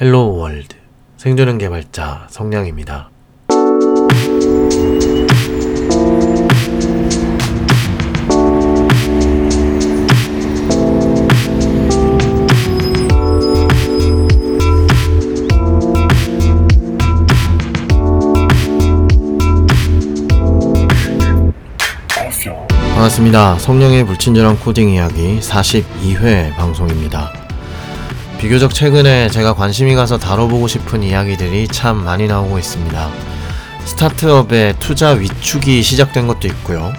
헬로우 월드 생존형 개발자 성량입니다. 반갑습니다. 성령의 불친절한 코딩 이야기 42회 방송입니다. 비교적 최근에 제가 관심이 가서 다뤄보고 싶은 이야기들이 참 많이 나오고 있습니다. 스타트업의 투자 위축이 시작된 것도 있고요.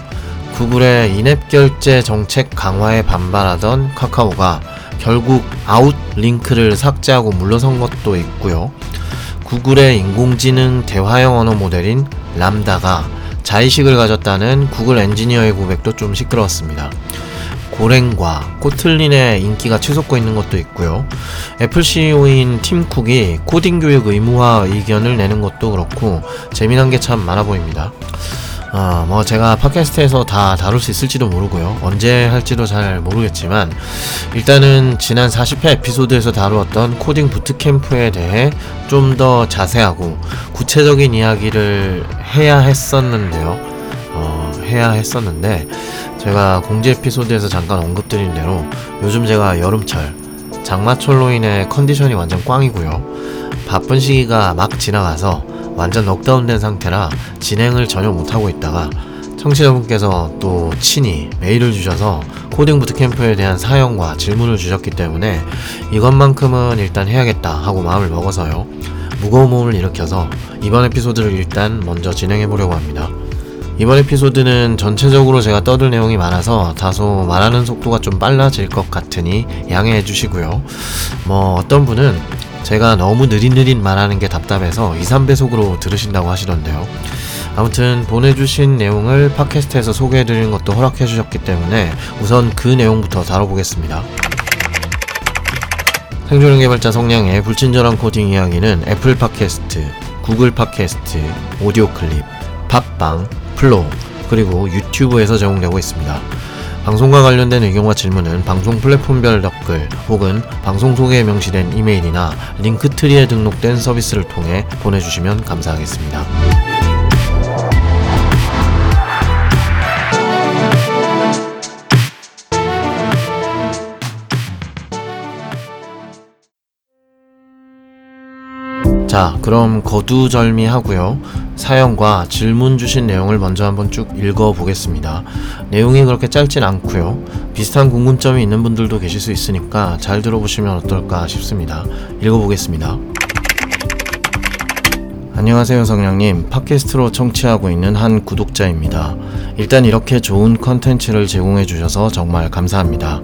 구글의 in-app 결제 정책 강화에 반발하던 카카오가 결국 outlink를 삭제하고 물러선 것도 있고요. 구글의 인공지능 대화형 언어 모델인 LaMDA가 자의식을 가졌다는 구글 엔지니어의 고백도 좀 시끄러웠습니다. Golang과 Kotlin의 인기가 치솟고 있는 것도 있고요. 애플 CEO인 팀 쿡이 코딩 교육 의무화 의견을 내는 것도 그렇고 재미난 게 참 많아 보입니다. 어, 뭐 제가 팟캐스트에서 다 다룰 수 있을지도 모르고요. 언제 할지도 잘 모르겠지만 일단은 지난 40회 에피소드에서 다루었던 코딩 bootcamp에 대해 좀 더 자세하고 구체적인 이야기를 해야 했었는데요. 어, 해야 했었는데 제가 공지 에피소드에서 잠깐 언급드린 대로 요즘 제가 여름철 장마철로 인해 컨디션이 완전 꽝이고요. 바쁜 시기가 막 지나가서 완전 넉다운된 상태라 진행을 전혀 못하고 있다가 청취자분께서 또 친히 메일을 주셔서 코딩 부트캠프에 대한 사연과 질문을 주셨기 때문에 이것만큼은 일단 해야겠다 하고 마음을 먹어서요. 무거운 몸을 일으켜서 이번 에피소드를 일단 먼저 진행해 보려고 합니다. 이번 에피소드는 전체적으로 제가 떠들 내용이 많아서 다소 말하는 속도가 좀 빨라질 것 같으니 양해해 주시고요. 뭐 어떤 분은 제가 너무 느릿느릿 말하는 게 답답해서 2, 3배속으로 들으신다고 하시던데요. 아무튼 보내주신 내용을 팟캐스트에서 소개해드리는 것도 허락해 주셨기 때문에 우선 그 내용부터 다뤄보겠습니다. 생존형 개발자 성량의 불친절한 코딩 이야기는 애플 팟캐스트, 구글 팟캐스트, 오디오 클립, 팟빵, FLO, 그리고 유튜브에서 제공되고 있습니다. 방송과 관련된 의견과 질문은 방송 플랫폼별 댓글 혹은 방송 소개에 명시된 이메일이나 Linktree에 등록된 서비스를 통해 보내주시면 감사하겠습니다. 자, 그럼 거두절미하고요. 사연과 질문 주신 내용을 먼저 한번 쭉 읽어보겠습니다. 내용이 그렇게 짧진 않고요. 비슷한 궁금점이 있는 분들도 계실 수 있으니까 잘 들어보시면 어떨까 싶습니다. 읽어보겠습니다. 안녕하세요 성령님. 팟캐스트로 청취하고 있는 한 구독자입니다. 일단 이렇게 좋은 컨텐츠를 제공해 주셔서 정말 감사합니다.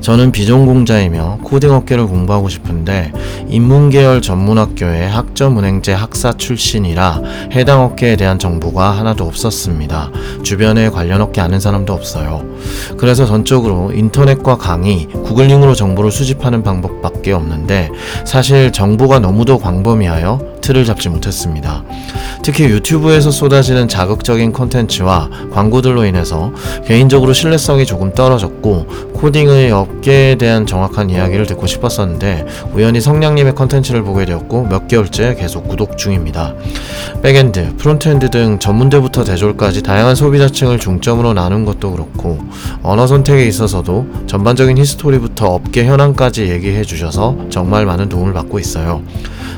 저는 비전공자이며 코딩 업계를 공부하고 싶은데 인문계열 전문학교의 학점은행제 학사 출신이라 해당 업계에 대한 정보가 하나도 없었습니다. 주변에 관련 업계 아는 사람도 없어요. 그래서 전적으로 인터넷과 강의 구글링으로 정보를 수집하는 방법밖에 없는데 사실 정보가 너무도 광범위하여 틀을 잡지 못했습니다. 특히 유튜브에서 쏟아지는 자극적인 콘텐츠와 광고들로 인해서 개인적으로 신뢰성이 조금 떨어졌고 코딩의 업계에 대한 정확한 이야기를 듣고 싶었었는데 우연히 성량님의 컨텐츠를 보게 되었고 몇 개월째 계속 구독 중입니다. backend, frontend 등 전문대부터 대졸까지 다양한 소비자층을 중점으로 나눈 것도 그렇고 언어 선택에 있어서도 전반적인 history부터 업계 현황까지 얘기해 주셔서 정말 많은 도움을 받고 있어요.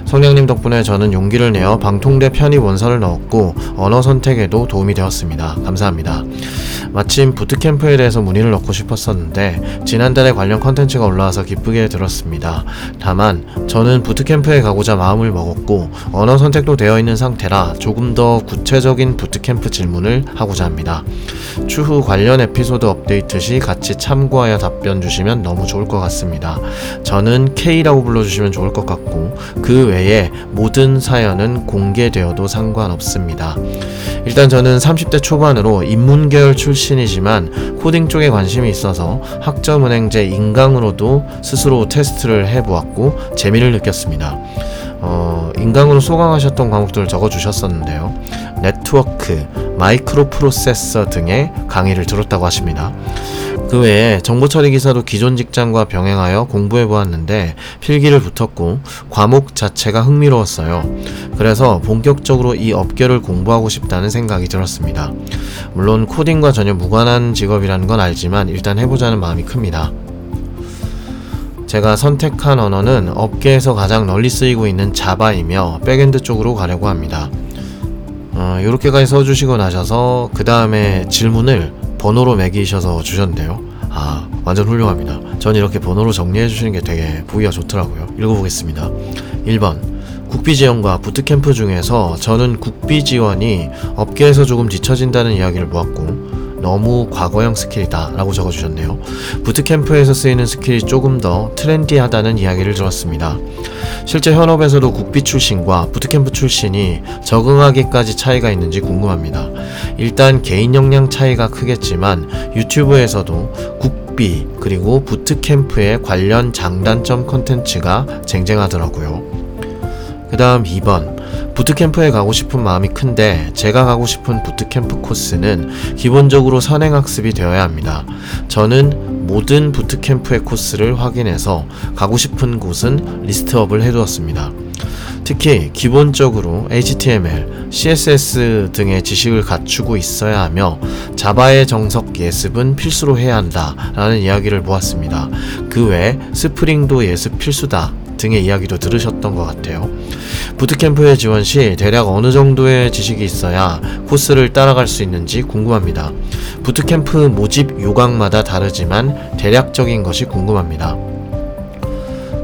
성량님 덕분에 저는 용기를 내어 방통대 편입 원서를 넣었고 언어 선택에도 도움이 되었습니다. 감사합니다. 마침 bootcamp에 대해서 문의를 넣고 싶었었는데 지난달에 관련 컨텐츠가 올라와서 기쁘게 들었습니다. 다만 저는 bootcamp에 가고자 마음을 먹었고 언어 선택도 되어 있는 상태라 조금 더 구체적인 부트캠프 질문을 하고자 합니다. 추후 관련 에피소드 업데이트 시 같이 참고하여 답변 주시면 너무 좋을 것 같습니다. 저는 K라고 불러주시면 좋을 것 같고 그 외에 외에 모든 사연은 공개되어도 상관없습니다. 일단 저는 30대 초반으로 인문계열 출신이지만 코딩 쪽에 관심이 있어서 학점은행제 인강으로도 스스로 테스트를 해보았고 재미를 느꼈습니다. 어, 인강으로 수강하셨던 과목들을 적어주셨었는데요. 네트워크, 마이크로 프로세서 등의 강의를 들었다고 하십니다. 그 외에 정보 처리 기사도 기존 직장과 병행하여 공부해 보았는데 필기를 붙었고 과목 자체가 흥미로웠어요. 그래서 본격적으로 이 업계를 공부하고 싶다는 생각이 들었습니다. 물론 코딩과 전혀 무관한 직업이라는 건 알지만 일단 해보자는 마음이 큽니다. 제가 선택한 언어는 업계에서 가장 널리 쓰이고 있는 Java이며 backend 쪽으로 가려고 합니다. 어, 이렇게까지 써주시고 나셔서 그 다음에 질문을 번호로 매기셔서 주셨는데요. 아, 완전 훌륭합니다. 전 이렇게 번호로 정리해 주시는 게 되게 보기가 좋더라고요. 읽어보겠습니다. 1번. 국비 지원과 부트캠프 중에서 저는 국비 지원이 업계에서 조금 뒤처진다는 이야기를 보았고 너무 과거형 skill이다 라고 적어주셨네요. bootcamp에서 쓰이는 skill이 조금 더 trendy하다는 이야기를 들었습니다. 실제 현업에서도 국비 출신과 부트캠프 출신이 적응하기까지 차이가 있는지 궁금합니다. 일단 개인 역량 차이가 크겠지만 유튜브에서도 국비 그리고 bootcamp의 관련 장단점 컨텐츠가 쟁쟁하더라고요. 그 다음 2번. 부트캠프에 가고 싶은 마음이 큰데 제가 가고 싶은 부트캠프 코스는 기본적으로 선행학습이 되어야 합니다. 저는 모든 부트캠프의 코스를 확인해서 가고 싶은 곳은 리스트업을 해두었습니다. 특히 기본적으로 HTML, CSS 등의 지식을 갖추고 있어야 하며 자바의 정석 예습은 필수로 해야 한다 라는 이야기를 모았습니다. 그 외 스프링도 예습 필수다 등의 이야기도 들으셨던 것 같아요. 부트캠프에 지원 시 대략 어느 정도의 지식이 있어야 코스를 따라갈 수 있는지 궁금합니다. 부트캠프 모집 요강마다 다르지만 대략적인 것이 궁금합니다.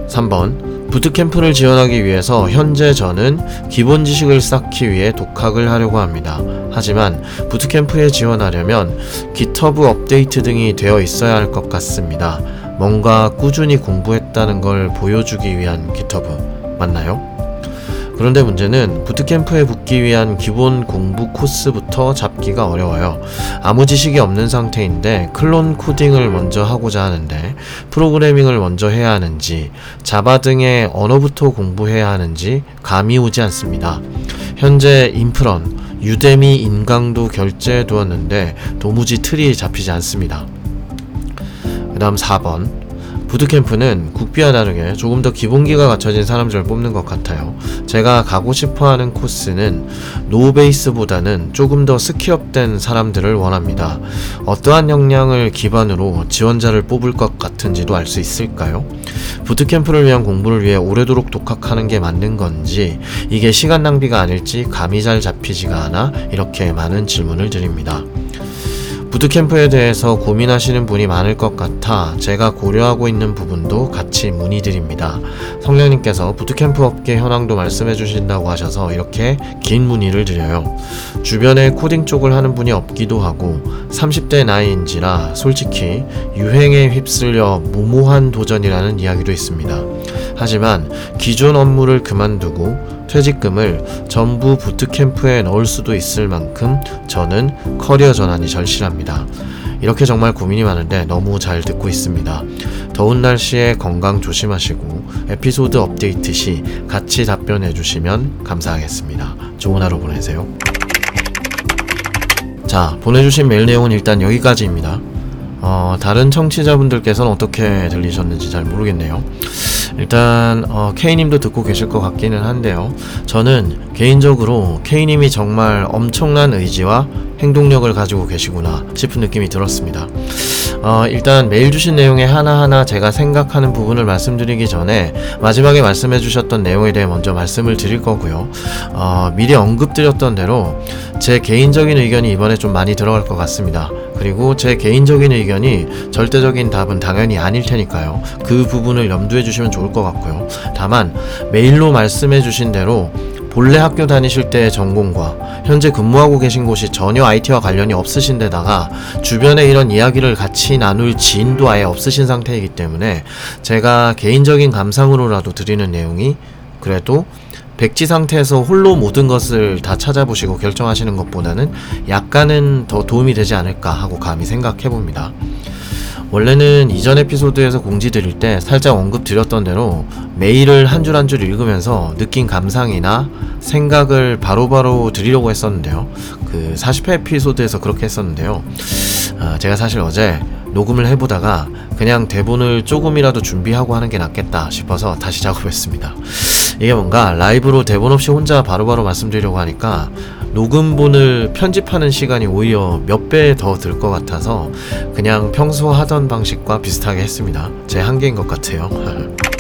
3번 부트캠프를 지원하기 위해서 현재 저는 기본 지식을 쌓기 위해 독학을 하려고 합니다. 하지만 부트캠프에 지원하려면 기터브 업데이트 등이 되어 있어야 할 것 같습니다. 뭔가 꾸준히 공부했다는 걸 보여주기 위한 기터브 맞나요? 그런데 문제는 부트캠프에 붙기 위한 기본 공부 코스부터 잡기가 어려워요. 아무 지식이 없는 상태인데 클론 코딩을 먼저 하고자 하는데 프로그래밍을 먼저 해야 하는지 자바 등의 언어부터 공부해야 하는지 감이 오지 않습니다. 현재 인프런, 유데미 인강도 결제해 두었는데 도무지 틀이 잡히지 않습니다. 그 다음 4번 부트캠프는 국비와 다르게 조금 더 기본기가 갖춰진 사람들을 뽑는 것 같아요. 제가 가고 싶어 하는 코스는 노베이스보다는 조금 더 스키업된 사람들을 원합니다. 어떠한 역량을 기반으로 지원자를 뽑을 것 같은지도 알 수 있을까요? 부트캠프를 위한 공부를 위해 오래도록 독학하는 게 맞는 건지 이게 시간 낭비가 아닐지 감이 잘 잡히지가 않아 이렇게 많은 질문을 드립니다. 부트캠프에 대해서 고민하시는 분이 많을 것 같아 제가 고려하고 있는 부분도 같이 문의드립니다. 성령님께서 부트캠프 업계 현황도 말씀해 주신다고 하셔서 이렇게 긴 문의를 드려요. 주변에 코딩 쪽을 하는 분이 없기도 하고 30대 나이인지라 솔직히 유행에 휩쓸려 무모한 도전이라는 이야기도 있습니다. 하지만 기존 업무를 그만두고 퇴직금을 전부 bootcamp에 넣을 수도 있을 만큼 저는 커리어 전환이 절실합니다. 이렇게 정말 고민이 많은데 너무 잘 듣고 있습니다. 더운 날씨에 건강 조심하시고 에피소드 업데이트 시 같이 답변해 주시면 감사하겠습니다. 좋은 하루 보내세요. 자, 보내주신 메일 내용은 일단 여기까지입니다. 어, 다른 청취자분들께서는 어떻게 들리셨는지 잘 모르겠네요. 일단 어, K님도 듣고 계실 것 같기는 한데요. 저는 개인적으로 K님이 정말 엄청난 의지와 행동력을 가지고 계시구나 싶은 느낌이 들었습니다. 어, 일단 메일 주신 내용에 하나하나 제가 생각하는 부분을 말씀드리기 전에 마지막에 말씀해 주셨던 내용에 대해 먼저 말씀을 드릴 거고요. 어, 미리 언급드렸던 대로 제 개인적인 의견이 이번에 좀 많이 들어갈 것 같습니다. 그리고 제 개인적인 의견이 절대적인 답은 당연히 아닐 테니까요. 그 부분을 염두해 주시면 좋을 것 같고요. 다만 메일로 말씀해 주신 대로 본래 학교 다니실 때의 전공과 현재 근무하고 계신 곳이 전혀 IT와 관련이 없으신 데다가 주변에 이런 이야기를 같이 나눌 지인도 아예 없으신 상태이기 때문에 제가 개인적인 감상으로라도 드리는 내용이 그래도 백지 상태에서 홀로 모든 것을 다 찾아보시고 결정하시는 것보다는 약간은 더 도움이 되지 않을까 하고 감히 생각해 봅니다. 원래는 이전 에피소드에서 공지 드릴 때 살짝 언급 드렸던 대로 메일을 한 줄 한 줄 읽으면서 느낀 감상이나 생각을 바로바로 드리려고 했었는데요. 그 40회 에피소드에서 그렇게 했었는데요. 아, 제가 사실 어제 녹음을 해보다가 그냥 대본을 조금이라도 준비하고 하는 게 낫겠다 싶어서 다시 작업했습니다. 이게 뭔가 라이브로 대본 없이 혼자 바로바로 말씀드리려고 하니까 녹음본을 편집하는 시간이 오히려 몇 배 더 들 것 같아서 그냥 평소 하던 방식과 비슷하게 했습니다. 제 한계인 것 같아요.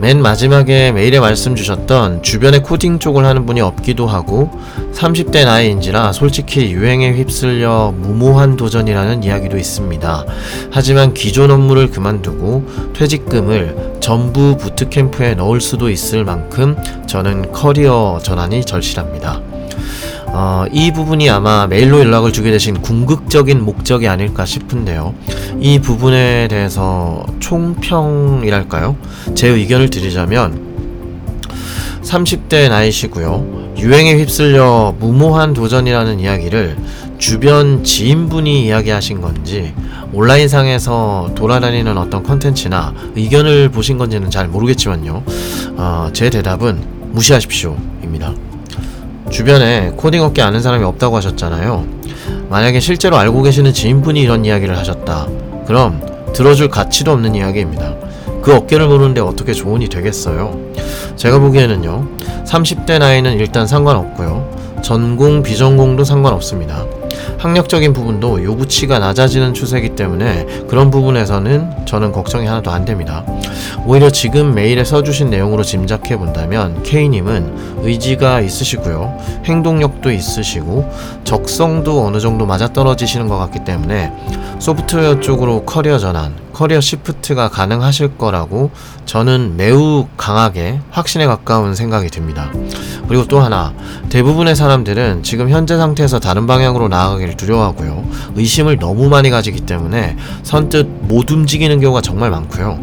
맨 마지막에 메일에 말씀 주셨던 주변에 코딩 쪽을 하는 분이 없기도 하고 30대 나이인지라 솔직히 유행에 휩쓸려 무모한 도전이라는 이야기도 있습니다. 하지만 기존 업무를 그만두고 퇴직금을 전부 부트캠프에 넣을 수도 있을 만큼 저는 커리어 전환이 절실합니다. 어, 이 부분이 아마 메일로 연락을 주게 되신 궁극적인 목적이 아닐까 싶은데요. 이 부분에 대해서 총평이랄까요? 제 의견을 드리자면 30대 나이시고요. 유행에 휩쓸려 무모한 도전이라는 이야기를 주변 지인분이 이야기하신 건지 온라인상에서 돌아다니는 어떤 컨텐츠나 의견을 보신 건지는 잘 모르겠지만요. 어, 제 대답은 무시하십시오 입니다. 주변에 코딩 업계 아는 사람이 없다고 하셨잖아요. 만약에 실제로 알고 계시는 지인분이 이런 이야기를 하셨다. 그럼 들어줄 가치도 없는 이야기입니다. 그 업계를 모르는데 어떻게 조언이 되겠어요? 제가 보기에는요, 30대 나이는 일단 상관없고요. 전공, 비전공도 상관없습니다. 학력적인 부분도 요구치가 낮아지는 추세이기 때문에 그런 부분에서는 저는 걱정이 하나도 안 됩니다. 오히려 지금 메일에 써주신 내용으로 짐작해 본다면 K님은 의지가 있으시고요. 행동력도 있으시고 적성도 어느 정도 맞아떨어지시는 것 같기 때문에 소프트웨어 쪽으로 커리어 전환, career shift가 가능하실 거라고 저는 매우 강하게 확신에 가까운 생각이 듭니다. 그리고 또 하나, 대부분의 사람들은 지금 현재 상태에서 다른 방향으로 나아가기를 두려워하고요. 의심을 너무 많이 가지기 때문에 선뜻 못 움직이는 경우가 정말 많고요.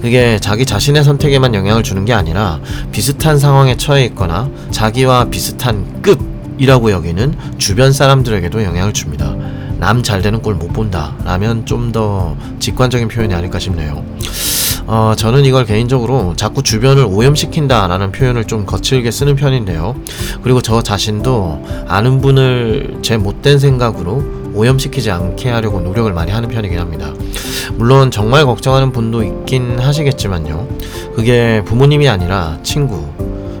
그게 자기 자신의 선택에만 영향을 주는 게 아니라 비슷한 상황에 처해 있거나 자기와 비슷한 급이라고 여기는 주변 사람들에게도 영향을 줍니다. 남 잘 되는 꼴 못 본다 라면 좀 더 직관적인 표현이 아닐까 싶네요. 어, 저는 이걸 개인적으로 자꾸 주변을 오염시킨다 라는 표현을 좀 거칠게 쓰는 편인데요. 그리고 저 자신도 아는 분을 제 못된 생각으로 오염시키지 않게 하려고 노력을 많이 하는 편이긴 합니다. 물론 정말 걱정하는 분도 있긴 하시겠지만요. 그게 부모님이 아니라 친구,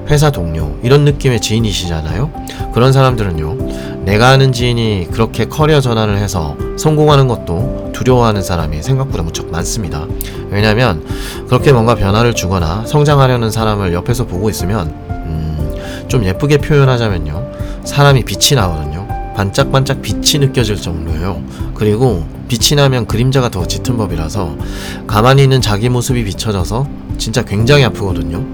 회사 동료, 이런 느낌의 지인이시잖아요. 그런 사람들은요, 내가 아는 지인이 그렇게 커리어 전환을 해서 성공하는 것도 두려워하는 사람이 생각보다 무척 많습니다. 왜냐면, 그렇게 뭔가 변화를 주거나 성장하려는 사람을 옆에서 보고 있으면, 음, 좀 예쁘게 표현하자면요, 사람이 빛이 나거든요. 반짝반짝 빛이 느껴질 정도예요. 그리고 빛이 나면 그림자가 더 짙은 법이라서 가만히 있는 자기 모습이 비춰져서 진짜 굉장히 아프거든요.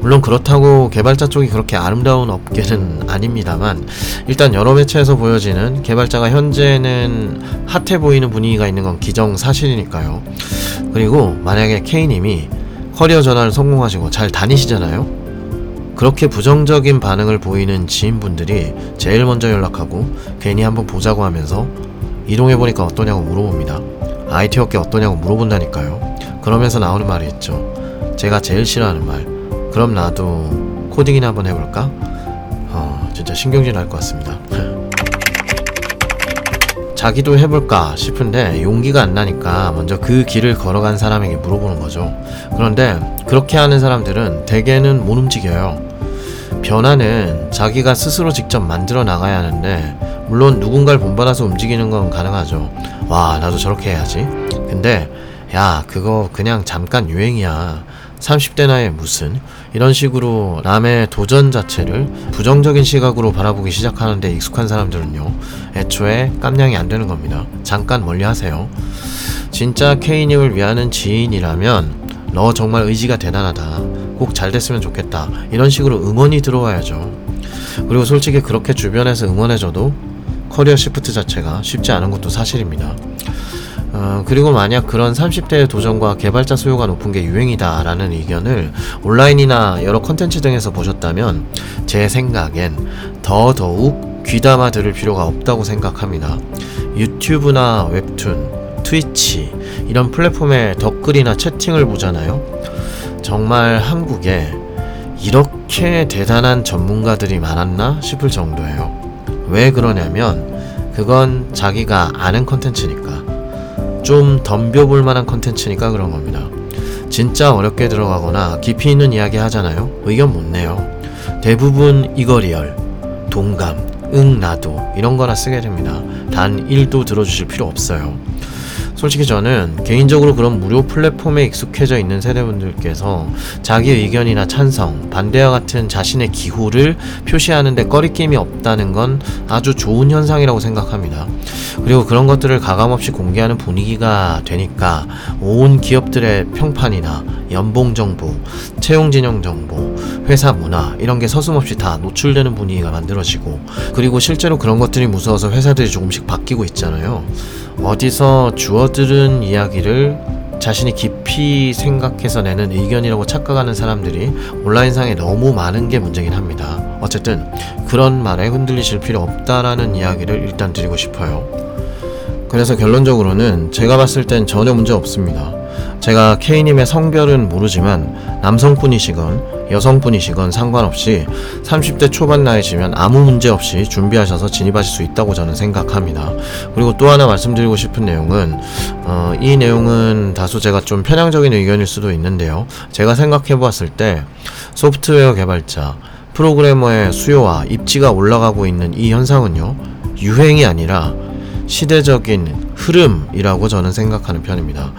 물론 그렇다고 개발자 쪽이 그렇게 아름다운 업계는 아닙니다만 일단 여러 매체에서 보여지는 개발자가 현재는 핫해 보이는 분위기가 있는 건 기정사실이니까요. 그리고 만약에 K님이 커리어 전환을 성공하시고 잘 다니시잖아요. 그렇게 부정적인 반응을 보이는 지인분들이 제일 먼저 연락하고 괜히 한번 보자고 하면서 이동해보니까 어떠냐고 물어봅니다. IT 업계 어떠냐고 물어본다니까요. 그러면서 나오는 말이 있죠. 제가 제일 싫어하는 말. 그럼 나도 코딩이나 한번 해볼까? 어, 진짜 신경질 날 것 같습니다. 자기도 해볼까 싶은데 용기가 안 나니까 먼저 그 길을 걸어간 사람에게 물어보는 거죠. 그런데 그렇게 하는 사람들은 대개는 못 움직여요. 변화는 자기가 스스로 직접 만들어 나가야 하는데 물론 누군가를 본받아서 움직이는 건 가능하죠. 와 나도 저렇게 해야지. 근데 야 그거 그냥 잠깐 유행이야. 30대 나이에 무슨 이런 식으로 남의 도전 자체를 부정적인 시각으로 바라보기 시작하는데 익숙한 사람들은요 애초에 깜냥이 안 되는 겁니다. 잠깐 멀리 하세요. 진짜 K님을 위하는 지인이라면 너 정말 의지가 대단하다. 꼭 잘 됐으면 좋겠다. 이런 식으로 응원이 들어와야죠. 그리고 솔직히 그렇게 주변에서 응원해줘도 career shift 자체가 쉽지 않은 것도 사실입니다 어, 그리고 만약 그런 30대의 도전과 개발자 수요가 높은 게 유행이다 라는 의견을 온라인이나 여러 컨텐츠 등에서 보셨다면 제 생각엔 더더욱 귀담아 들을 필요가 없다고 생각합니다. 유튜브나 웹툰, 트위치 이런 플랫폼의 댓글이나 채팅을 보잖아요. 정말 한국에 이렇게 대단한 전문가들이 많았나 싶을 정도예요. 왜 그러냐면 그건 자기가 아는 컨텐츠니까 좀 덤벼볼 만한 컨텐츠니까 그런 겁니다. 진짜 어렵게 들어가거나 깊이 있는 이야기 하잖아요. 의견 못 내요. 대부분 이거 real, 동감, 응 나도 이런 거나 쓰게 됩니다. 단 1도 들어주실 필요 없어요. 솔직히 저는 개인적으로 그런 무료 플랫폼에 익숙해져 있는 세대분들께서 자기 의견이나 찬성, 반대와 같은 자신의 기호를 표시하는데 꺼리낌이 없다는 건 아주 좋은 현상이라고 생각합니다. 그리고 그런 것들을 가감없이 공개하는 분위기가 되니까 온 기업들의 평판이나 연봉 정보, 채용 진영 정보, 회사 문화 이런 게 서슴없이 다 노출되는 분위기가 만들어지고 그리고 실제로 그런 것들이 무서워서 회사들이 조금씩 바뀌고 있잖아요. 어디서 주어들은 이야기를 자신이 깊이 생각해서 내는 의견이라고 착각하는 사람들이 온라인상에 너무 많은 게 문제긴 합니다. 어쨌든 그런 말에 흔들리실 필요 없다라는 이야기를 일단 드리고 싶어요. 그래서 결론적으로는 제가 봤을 땐 전혀 문제 없습니다. 제가 K님의 성별은 모르지만 남성분이시건 여성분이시건 상관없이 30대 초반 나이시면 아무 문제 없이 준비하셔서 진입하실 수 있다고 저는 생각합니다. 그리고 또 하나 말씀드리고 싶은 내용은 어, 이 내용은 다소 제가 좀 편향적인 의견일 수도 있는데요. 제가 생각해 보았을 때 소프트웨어 개발자, 프로그래머의 수요와 입지가 올라가고 있는 이 현상은요. 유행이 아니라 시대적인 흐름이라고 저는 생각하는 편입니다.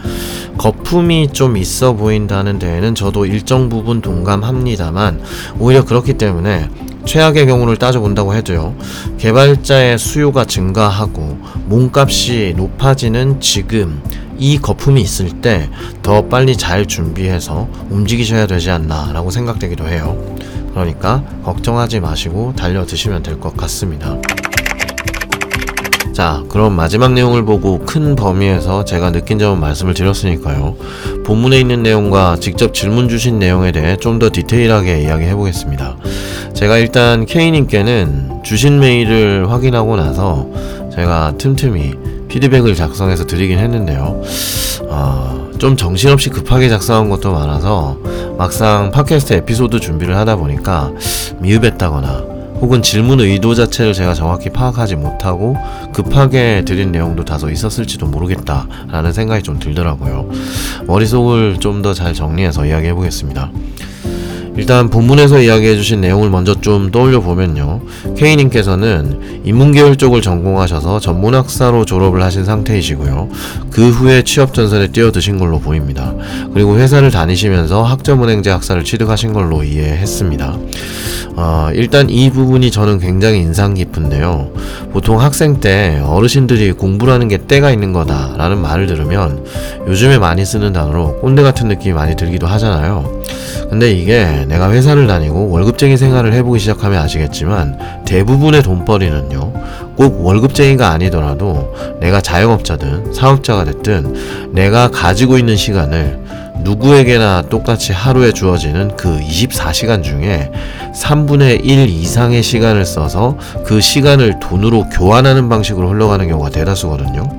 거품이 좀 있어 보인다는 데에는 저도 일정 부분 동감합니다만 오히려 그렇기 때문에 최악의 경우를 따져본다고 해도요 개발자의 수요가 증가하고 몸값이 높아지는 지금 이 거품이 있을 때 더 빨리 잘 준비해서 움직이셔야 되지 않나 라고 생각되기도 해요 그러니까 걱정하지 마시고 달려드시면 될 것 같습니다 자, 그럼 마지막 내용을 보고 큰 범위에서 제가 느낀 점은 말씀을 드렸으니까요. 본문에 있는 내용과 직접 질문 주신 내용에 대해 좀 더 디테일하게 이야기해 보겠습니다. 제가 일단 K님께는 주신 메일을 확인하고 나서 제가 틈틈이 피드백을 작성해서 드리긴 했는데요. 어, 좀 정신없이 급하게 작성한 것도 많아서 막상 팟캐스트 에피소드 준비를 하다 보니까 미흡했다거나 혹은 질문 의도 자체를 제가 정확히 파악하지 못하고 급하게 드린 내용도 다소 있었을지도 모르겠다라는 생각이 좀 들더라고요. 머릿속을 좀 더 잘 정리해서 이야기해 보겠습니다. 일단 본문에서 이야기해 주신 내용을 먼저 좀 떠올려 보면요. K님께서는 인문계열 쪽을 전공하셔서 전문학사로 졸업을 하신 상태이시고요. 그 후에 취업 전선에 뛰어드신 걸로 보입니다. 그리고 회사를 다니시면서 학점은행제 학사를 취득하신 걸로 이해했습니다. 어, 일단 이 부분이 저는 굉장히 인상 깊은데요. 보통 학생 때 어르신들이 공부라는 게 때가 있는 거다라는 말을 들으면 요즘에 많이 쓰는 단어로 꼰대 같은 느낌이 많이 들기도 하잖아요. 근데 이게 내가 회사를 다니고 월급쟁이 생활을 해보기 시작하면 아시겠지만 대부분의 돈벌이는요 꼭 월급쟁이가 아니더라도 내가 자영업자든 사업자가 됐든 내가 가지고 있는 시간을 누구에게나 똑같이 하루에 주어지는 그 24시간 중에 3분의 1 이상의 시간을 써서 그 시간을 돈으로 교환하는 방식으로 흘러가는 경우가 대다수거든요.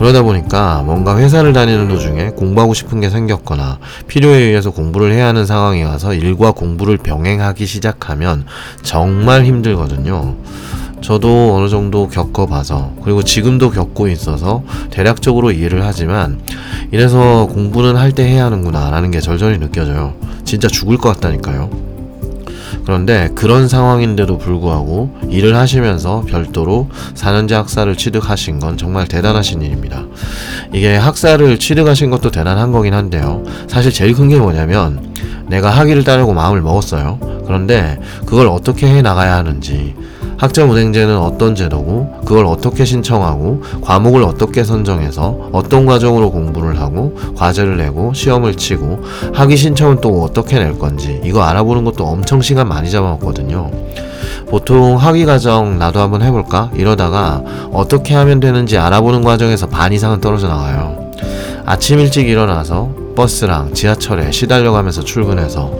그러다 보니까 뭔가 회사를 다니는 도중에 공부하고 싶은 게 생겼거나 필요에 의해서 공부를 해야 하는 상황이 와서 일과 공부를 병행하기 시작하면 정말 힘들거든요. 저도 어느 정도 겪어봐서 그리고 지금도 겪고 있어서 대략적으로 이해를 하지만 이래서 공부는 할 때 해야 하는구나 라는 게 절절히 느껴져요. 진짜 죽을 것 같다니까요. 그런데 그런 상황인데도 불구하고 일을 하시면서 별도로 4년제 학사를 취득하신 건 정말 대단하신 일입니다. 이게 학사를 취득하신 것도 대단한 거긴 한데요. 사실 제일 큰 게 뭐냐면 내가 학위를 따려고 마음을 먹었어요. 그런데 그걸 어떻게 해 나가야 하는지 학점 은행제는 어떤 제도고 그걸 어떻게 신청하고 과목을 어떻게 선정해서 어떤 과정으로 공부를 하고 과제를 내고 시험을 치고 학위 신청은 또 어떻게 낼 건지 이거 알아보는 것도 엄청 시간 많이 잡아먹거든요. 보통 학위 과정 나도 한번 해볼까 이러다가 어떻게 하면 되는지 알아보는 과정에서 반 이상은 떨어져 나가요. 아침 일찍 일어나서 버스랑 지하철에 시달려가면서 출근해서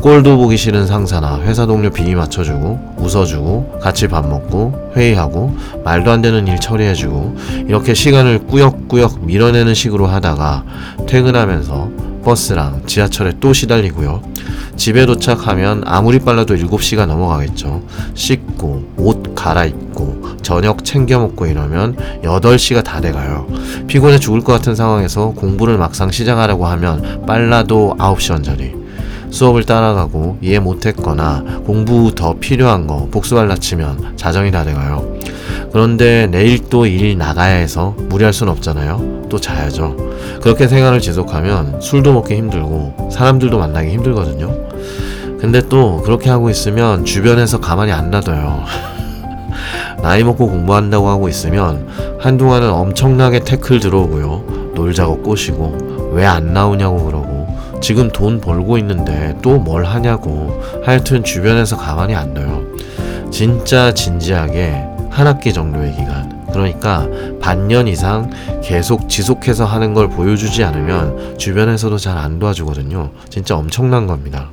꼴도 보기 싫은 상사나 회사 동료 비위 맞춰주고 웃어주고 같이 밥 먹고 회의하고 말도 안 되는 일 처리해주고 이렇게 시간을 꾸역꾸역 밀어내는 식으로 하다가 퇴근하면서 버스랑 지하철에 또 시달리고요. 집에 도착하면 아무리 빨라도 7시가 넘어가겠죠. 씻고 옷 갈아입고 저녁 챙겨 먹고 이러면 8시가 다 돼가요. 피곤해 죽을 것 같은 상황에서 공부를 막상 시작하려고 하면 빨라도 9시 언저리. 수업을 따라가고 이해 못했거나 공부 더 필요한 거 복습할 낮추면 자정이 다 돼가요. 그런데 내일 또 일 나가야 해서 무리할 순 없잖아요. 또 자야죠. 그렇게 생활을 지속하면 술도 먹기 힘들고 사람들도 만나기 힘들거든요. 근데 또 그렇게 하고 있으면 주변에서 가만히 안 놔둬요. 나이 먹고 공부한다고 하고 있으면 한동안은 엄청나게 태클 들어오고요. 놀자고 꼬시고 왜 안 나오냐고 그러고 지금 돈 벌고 있는데 또 뭘 하냐고 하여튼 주변에서 가만히 안 둬요. 진짜 진지하게 한 학기 정도의 기간 그러니까 반년 이상 계속 지속해서 하는 걸 보여주지 않으면 주변에서도 잘 안 도와주거든요. 진짜 엄청난 겁니다.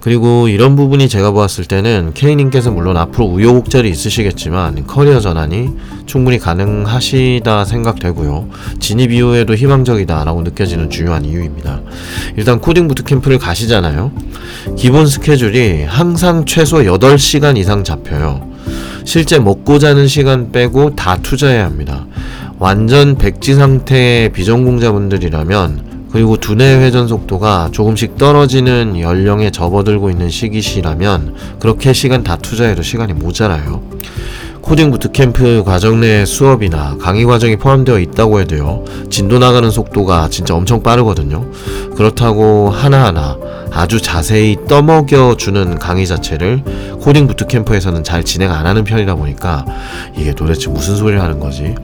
그리고 이런 부분이 제가 보았을 때는 K님께서 물론 앞으로 우여곡절이 있으시겠지만 커리어 전환이 충분히 가능하시다 생각되고요. 진입 이후에도 희망적이다라고 느껴지는 중요한 이유입니다. 일단 코딩 부트캠프를 가시잖아요. 기본 스케줄이 항상 최소 8시간 이상 잡혀요. 실제 먹고 자는 시간 빼고 다 투자해야 합니다. 완전 백지 상태의 비전공자분들이라면 그리고 두뇌 회전 속도가 조금씩 떨어지는 연령에 접어들고 있는 시기시라면 그렇게 시간 다 투자해도 시간이 모자라요. 코딩 부트캠프 과정 내 수업이나 강의 과정이 포함되어 있다고 해도요, 진도 나가는 속도가 진짜 엄청 빠르거든요. 그렇다고 하나하나 아주 자세히 떠먹여 주는 강의 자체를 코딩 부트캠프에서는 잘 진행 안 하는 편이다 보니까 이게 도대체 무슨 소리를 하는 거지?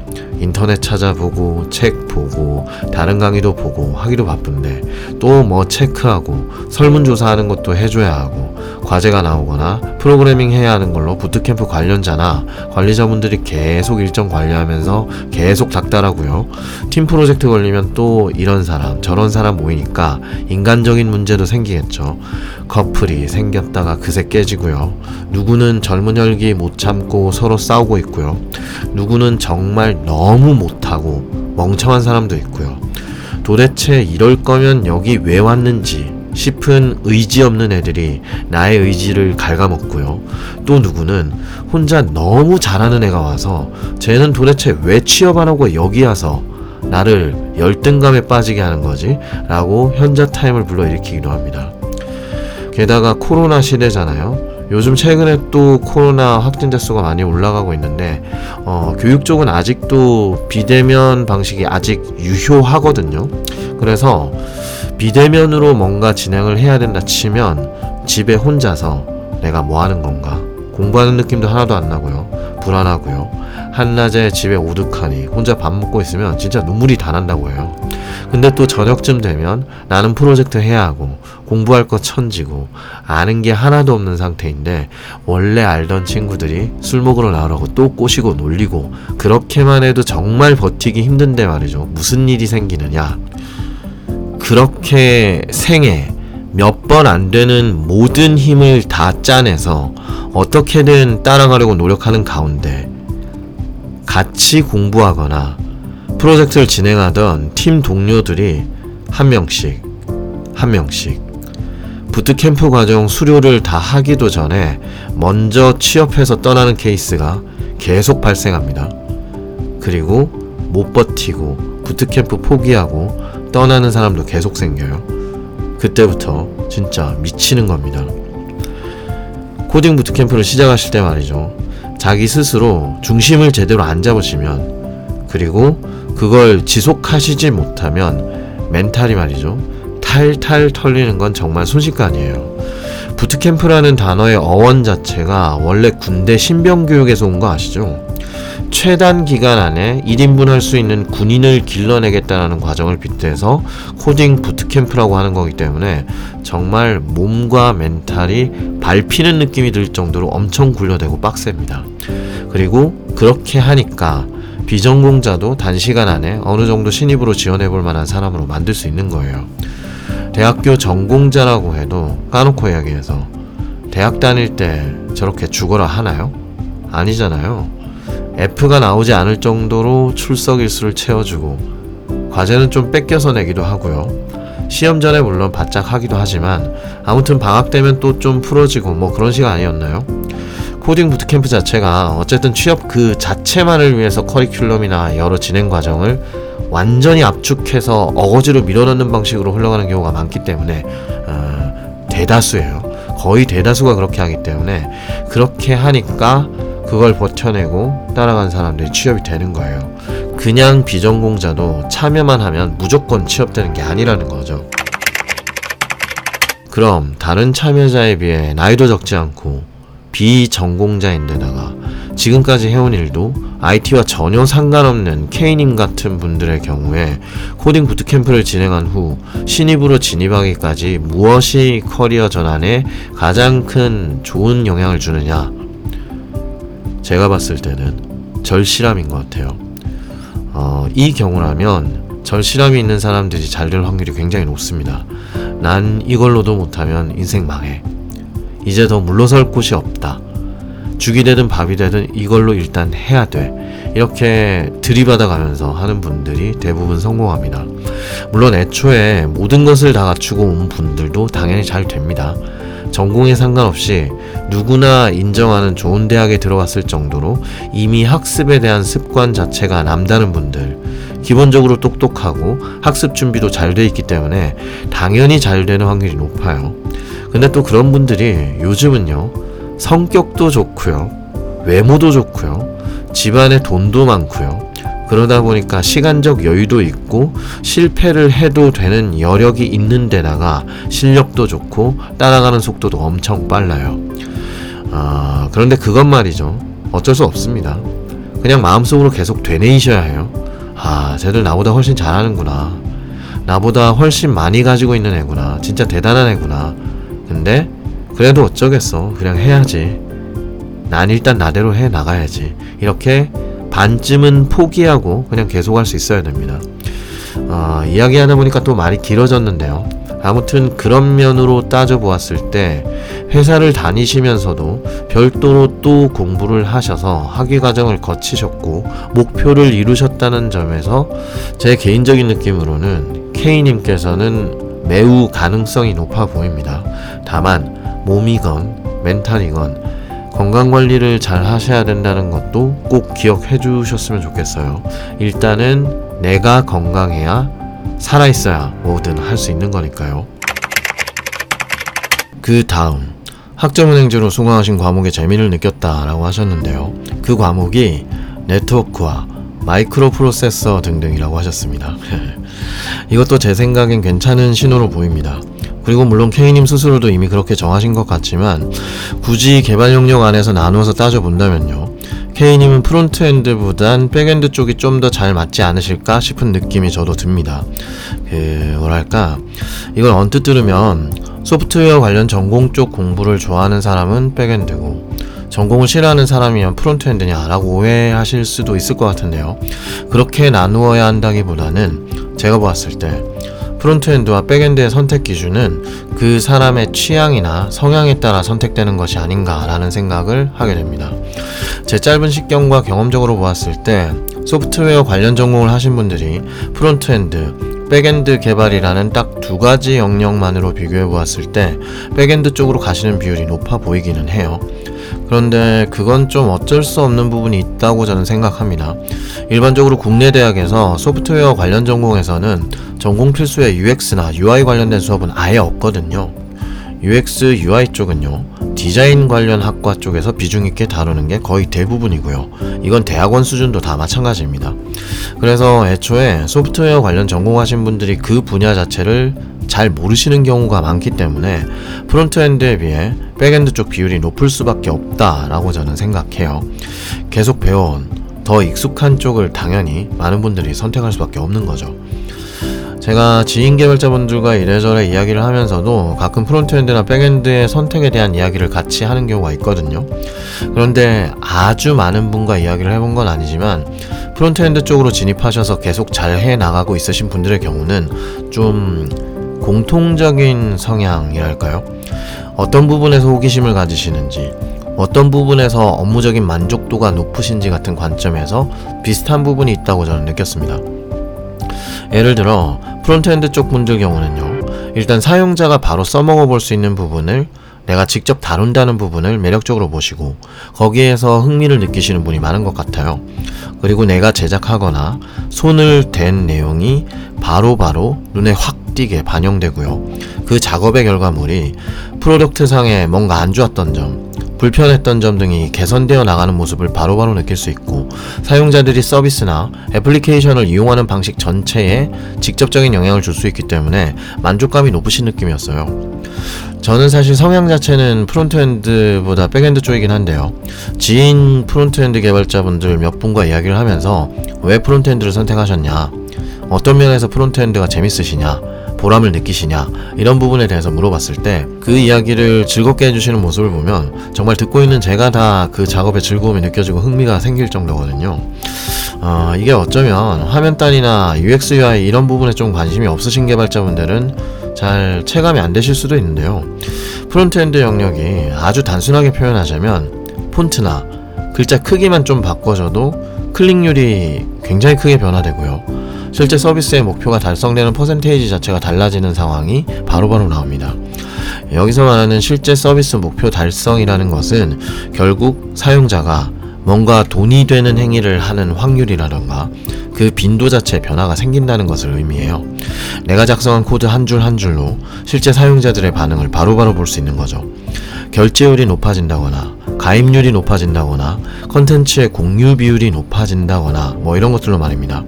인터넷 찾아보고 책 보고 다른 강의도 보고 하기도 바쁜데 또 뭐 체크하고 설문조사 하는 것도 해줘야 하고 과제가 나오거나 프로그래밍 해야 하는 걸로 부트캠프 관련자나 관리자분들이 계속 일정 관리하면서 계속 닥달하고요. 팀 프로젝트 걸리면 또 이런 사람 저런 사람 모이니까 인간적인 문제도 생기 겠죠. 커플이 생겼다가 그새 깨지고요. 누구는 젊은 혈기 못 참고 서로 싸우고 있고요. 누구는 정말 너무 못하고 멍청한 사람도 있고요. 도대체 이럴 거면 여기 왜 왔는지 싶은 의지 없는 애들이 나의 의지를 갉아먹고요. 또 누구는 혼자 너무 잘하는 애가 와서 쟤는 도대체 왜 취업 안 하고 여기 와서 나를 열등감에 빠지게 하는 거지? 라고 현자 타임을 불러일으키기도 합니다. 게다가 코로나 시대잖아요. 요즘 최근에 또 코로나 확진자 수가 많이 올라가고 있는데 어, 교육 쪽은 아직도 비대면 방식이 아직 유효하거든요. 그래서 비대면으로 뭔가 진행을 해야 된다 치면 집에 혼자서 내가 뭐 하는 건가 공부하는 느낌도 하나도 안 나고요. 불안하고요. 한낮에 집에 오득하니 혼자 밥 먹고 있으면 진짜 눈물이 다 난다고 해요. 근데 또 저녁쯤 되면 나는 프로젝트 해야 하고 공부할 거 천지고 아는 게 하나도 없는 상태인데 원래 알던 친구들이 술 먹으러 나오라고 또 꼬시고 놀리고 그렇게만 해도 정말 버티기 힘든데 말이죠. 무슨 일이 생기느냐. 그렇게 생애 몇 번 안 되는 모든 힘을 다 짜내서 어떻게든 따라가려고 노력하는 가운데 같이 공부하거나 프로젝트를 진행하던 팀 동료들이 한 명씩 한 명씩 부트캠프 과정 수료를 다 하기도 전에 먼저 취업해서 떠나는 케이스가 계속 발생합니다. 그리고 못 버티고 부트캠프 포기하고 떠나는 사람도 계속 생겨요. 그때부터 진짜 미치는 겁니다. 코딩 bootcamp를 시작하실 때 말이죠. 자기 스스로 중심을 제대로 안 잡으시면 그리고 그걸 지속하시지 못하면 멘탈이 말이죠. 탈탈 털리는 건 정말 순식간이에요. 부트캠프라는 단어의 어원 자체가 원래 군대 신병교육에서 온 거 아시죠? 최단 기간 안에 1인분 할 수 있는 군인을 길러내겠다는 과정을 빗대서 코딩 부트캠프라고 하는 거기 때문에 정말 몸과 멘탈이 밟히는 느낌이 들 정도로 엄청 굴려대고 빡셉니다. 그리고 그렇게 하니까 비전공자도 단시간 안에 어느 정도 신입으로 지원해 볼 만한 사람으로 만들 수 있는 거예요. 대학교 전공자라고 해도 까놓고 이야기해서 대학 다닐 때 저렇게 죽어라 하나요? 아니잖아요. F가 나오지 않을 정도로 출석 일수를 채워주고 과제는 좀 뺏겨서 내기도 하고요. 시험 전에 물론 바짝 하기도 하지만 아무튼 방학 되면 또 좀 풀어지고 뭐 그런 시간 아니었나요? 코딩 부트캠프 자체가 어쨌든 취업 그 자체만을 위해서 커리큘럼이나 여러 진행 과정을 완전히 압축해서 어거지로 밀어넣는 방식으로 흘러가는 경우가 많기 때문에 어, 대다수예요. 거의 대다수가 그렇게 하기 때문에 그렇게 하니까 그걸 버텨내고 따라간 사람들이 취업이 되는 거예요. 그냥 비전공자도 참여만 하면 무조건 취업되는 게 아니라는 거죠. 그럼 다른 참여자에 비해 나이도 적지 않고 비전공자인데다가 지금까지 해온 일도 IT와 전혀 상관없는 K님 같은 분들의 경우에 코딩 부트캠프를 진행한 후 신입으로 진입하기까지 무엇이 커리어 전환에 가장 큰 좋은 영향을 주느냐? 제가 봤을 때는 절실함인 것 같아요. 어, 이 경우라면 절실함이 있는 사람들이 잘 될 확률이 굉장히 높습니다. 난 이걸로도 못하면 인생 망해. 이제 더 물러설 곳이 없다. 죽이 되든 밥이 되든 이걸로 일단 해야 돼. 이렇게 들이받아 가면서 하는 분들이 대부분 성공합니다. 물론 애초에 모든 것을 다 갖추고 온 분들도 당연히 잘 됩니다. 전공에 상관없이 누구나 인정하는 좋은 대학에 들어갔을 정도로 이미 학습에 대한 습관 자체가 남다른 분들, 기본적으로 똑똑하고 학습 준비도 잘 돼 있기 때문에 당연히 잘 되는 확률이 높아요. 근데 또 그런 분들이 요즘은요, 성격도 좋고요, 외모도 좋고요, 집안에 돈도 많고요, 그러다 보니까 시간적 여유도 있고 실패를 해도 되는 여력이 있는 데다가 실력도 좋고 따라가는 속도도 엄청 빨라요. 아, 그런데 그것 말이죠. 어쩔 수 없습니다. 그냥 마음속으로 계속 되뇌이셔야 해요. 아, 쟤들 나보다 훨씬 잘하는구나. 나보다 훨씬 많이 가지고 있는 애구나. 진짜 대단한 애구나. 근데 그래도 어쩌겠어. 그냥 해야지. 난 일단 나대로 해 나가야지. 이렇게 반쯤은 포기하고 그냥 계속 할 수 있어야 됩니다. 어, 이야기하다 보니까 또 말이 길어졌는데요. 아무튼 그런 면으로 따져보았을 때 회사를 다니시면서도 별도로 또 공부를 하셔서 학위 과정을 거치셨고 목표를 이루셨다는 점에서 제 개인적인 느낌으로는 K님께서는 매우 가능성이 높아 보입니다. 다만 몸이건 멘탈이건 건강 관리를 잘 하셔야 된다는 것도 꼭 기억해 주셨으면 좋겠어요. 일단은 내가 건강해야 살아있어야 뭐든 할 수 있는 거니까요. 그 다음 학점은행제로 수강하신 과목의 재미를 느꼈다라고 하셨는데요. 그 과목이 네트워크와 마이크로 프로세서 등등이라고 하셨습니다. 이것도 제 생각엔 괜찮은 신호로 보입니다. 그리고 물론 K님 스스로도 이미 그렇게 정하신 것 같지만 굳이 개발 영역 안에서 나누어서 따져본다면요. K님은 frontend보단 backend 쪽이 좀 더 잘 맞지 않으실까 싶은 느낌이 저도 듭니다. 그 뭐랄까 이걸 언뜻 들으면 소프트웨어 관련 전공 쪽 공부를 좋아하는 사람은 backend고 전공을 싫어하는 사람이면 frontend냐라고 오해하실 수도 있을 것 같은데요. 그렇게 나누어야 한다기보다는 제가 보았을 때 frontend와 backend의 선택 기준은 그 사람의 취향이나 성향에 따라 선택되는 것이 아닌가라는 생각을 하게 됩니다. 제 짧은 식견과 경험적으로 보았을 때 소프트웨어 관련 전공을 하신 분들이 frontend, backend 개발이라는 딱 두 가지 영역만으로 비교해 보았을 때 backend 쪽으로 가시는 비율이 높아 보이기는 해요. 그런데 그건 좀 어쩔 수 없는 부분이 있다고 저는 생각합니다. 일반적으로 국내 대학에서 소프트웨어 관련 전공에서는 전공 필수에 UX나 UI 관련된 수업은 아예 없거든요. UX, UI 쪽은요, 디자인 관련 학과 쪽에서 비중 있게 다루는 게 거의 대부분이고요. 이건 대학원 수준도 다 마찬가지입니다. 그래서 애초에 소프트웨어 관련 전공하신 분들이 그 분야 자체를 잘 모르시는 경우가 많기 때문에 frontend에 비해 backend 쪽 비율이 높을 수밖에 없다라고 저는 생각해요. 계속 배워온 더 익숙한 쪽을 당연히 많은 분들이 선택할 수밖에 없는 거죠. 제가 지인 개발자분들과 이래저래 이야기를 하면서도 가끔 frontend나 backend의 선택에 대한 이야기를 같이 하는 경우가 있거든요. 그런데 아주 많은 분과 이야기를 해본 건 아니지만 frontend 쪽으로 진입하셔서 계속 잘 해 나가고 있으신 분들의 경우는 좀 공통적인 성향이랄까요? 어떤 부분에서 호기심을 가지시는지, 어떤 부분에서 업무적인 만족도가 높으신지 같은 관점에서 비슷한 부분이 있다고 저는 느꼈습니다. 예를 들어 frontend 쪽 분들 경우는요. 일단 사용자가 바로 써먹어 볼 수 있는 부분을 내가 직접 다룬다는 부분을 매력적으로 보시고 거기에서 흥미를 느끼시는 분이 많은 것 같아요. 그리고 내가 제작하거나 손을 댄 내용이 바로바로 바로 눈에 확 띄게 반영되고요. 그 작업의 결과물이 product상에 뭔가 안 좋았던 점, 불편했던 점 등이 개선되어 나가는 모습을 바로 바로 느낄 수 있고 사용자들이 서비스나 애플리케이션을 이용하는 방식 전체에 직접적인 영향을 줄 수 있기 때문에 만족감이 높으신 느낌이었어요. 저는 사실 성향 자체는 frontend보다 backend 쪽이긴 한데요. 지인 frontend 개발자분들 몇 분과 이야기를 하면서 왜 frontend를 선택하셨냐, 어떤 면에서 frontend가 재밌으시냐, 보람을 느끼시냐 이런 부분에 대해서 물어봤을 때 그 이야기를 즐겁게 해주시는 모습을 보면 정말 듣고 있는 제가 다 그 작업에 즐거움이 느껴지고 흥미가 생길 정도거든요. 어, 이게 어쩌면 화면단이나 UX, UI 이런 부분에 좀 관심이 없으신 개발자분들은 잘 체감이 안 되실 수도 있는데요. frontend 영역이 아주 단순하게 표현하자면 폰트나 글자 크기만 좀 바꿔줘도 클릭률이 굉장히 크게 변화되고요. 실제 서비스의 목표가 달성되는 퍼센테이지 자체가 달라지는 상황이 바로바로 바로 나옵니다. 여기서 말하는 실제 서비스 목표 달성이라는 것은 결국 사용자가 뭔가 돈이 되는 행위를 하는 확률이라던가 그 빈도 자체 변화가 생긴다는 것을 의미해요. 내가 작성한 코드 한 줄 한 줄로 실제 사용자들의 반응을 바로바로 볼 수 있는 거죠. 결제율이 높아진다거나 가입률이 높아진다거나 컨텐츠의 공유 비율이 높아진다거나 뭐 이런 것들로 말입니다.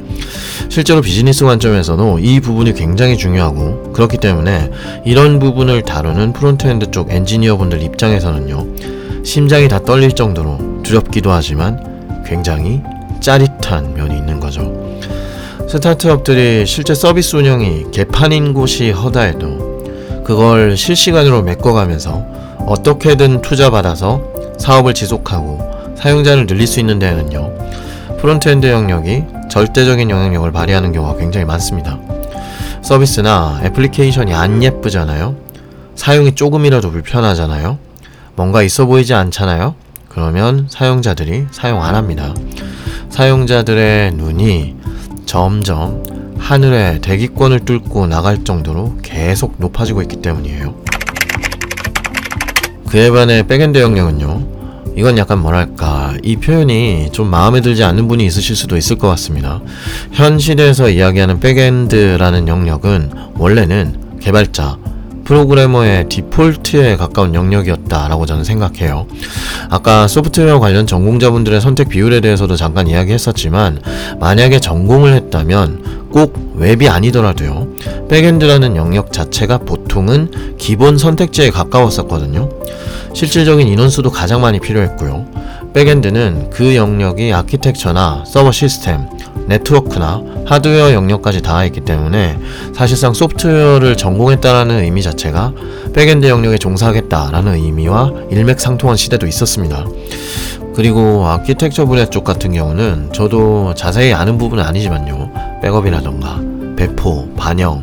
실제로 비즈니스 관점에서도 이 부분이 굉장히 중요하고 그렇기 때문에 이런 부분을 다루는 frontend 쪽 엔지니어 분들 입장에서는요 심장이 다 떨릴 정도로 두렵기도 하지만 굉장히 짜릿한 면이 있는 거죠. 스타트업들이 실제 서비스 운영이 개판인 곳이 허다해도 그걸 실시간으로 메꿔가면서 어떻게든 투자받아서 사업을 지속하고 사용자를 늘릴 수 있는 데에는요 frontend 영역이 절대적인 영향력을 발휘하는 경우가 굉장히 많습니다. 서비스나 애플리케이션이 안 예쁘잖아요. 사용이 조금이라도 불편하잖아요. 뭔가 있어 보이지 않잖아요. 그러면 사용자들이 사용 안 합니다. 사용자들의 눈이 점점 하늘의 대기권을 뚫고 나갈 정도로 계속 높아지고 있기 때문이에요. 그에 반해 backend 영역은요. 이건 약간 뭐랄까 이 표현이 좀 마음에 들지 않는 분이 있으실 수도 있을 것 같습니다. 현 시대에서 이야기하는 backend라는 영역은 원래는 개발자 프로그래머의 디폴트에 가까운 영역이었다라고 저는 생각해요. 아까 소프트웨어 관련 전공자분들의 선택 비율에 대해서도 잠깐 이야기했었지만 만약에 전공을 했다면 꼭 웹이 아니더라도요. backend라는 영역 자체가 보통은 기본 선택지에 가까웠었거든요. 실질적인 인원수도 가장 많이 필요했고요. backend는 그 영역이 아키텍처나 서버 시스템, 네트워크나 하드웨어 영역까지 닿아있기 때문에 사실상 소프트웨어를 전공했다라는 의미 자체가 backend 영역에 종사하겠다라는 의미와 일맥상통한 시대도 있었습니다. 그리고 아키텍처 분야 쪽 같은 경우는 저도 자세히 아는 부분은 아니지만요. 백업이라던가 배포, 반영,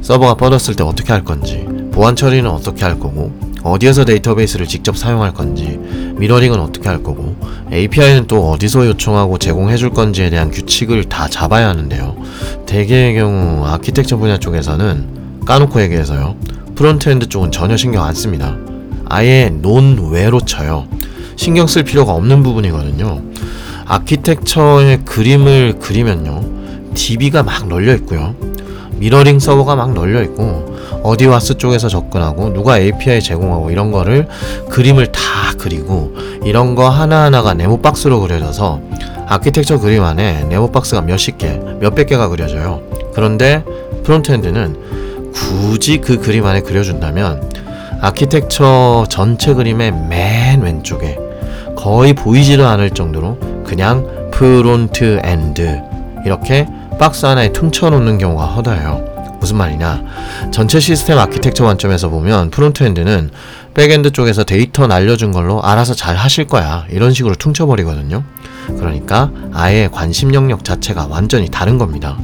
서버가 뻗었을 때 어떻게 할 건지, 보안 처리는 어떻게 할 거고, 어디에서 데이터베이스를 직접 사용할 건지, mirroring은 어떻게 할 거고, API는 또 어디서 요청하고 제공해 줄 건지에 대한 규칙을 다 잡아야 하는데요. 대개의 경우 아키텍처 분야 쪽에서는 까놓고 얘기해서요. frontend 쪽은 전혀 신경 안 씁니다. 아예 논외로 쳐요. 신경 쓸 필요가 없는 부분이거든요. 아키텍처의 그림을 그리면요. DB가 막 널려 있고요. 미러링 서버가 막 널려 있고 어디 WAS 쪽에서 접근하고 누가 API 제공하고 이런 거를 그림을 다 그리고 이런 거 하나하나가 네모 박스로 그려져서 아키텍처 그림 안에 네모 박스가 몇십 개, 몇백 개가 그려져요. 그런데 frontend는 굳이 그 그림 안에 그려준다면 아키텍처 전체 그림의 맨 왼쪽에 거의 보이지도 않을 정도로 그냥 frontend 이렇게 박스 하나에 퉁쳐놓는 경우가 허다해요. 무슨 말이냐? 전체 시스템 아키텍처 관점에서 보면 frontend는 backend 쪽에서 데이터 날려준 걸로 알아서 잘 하실 거야. 이런 식으로 퉁쳐버리거든요. 그러니까 아예 관심 영역 자체가 완전히 다른 겁니다.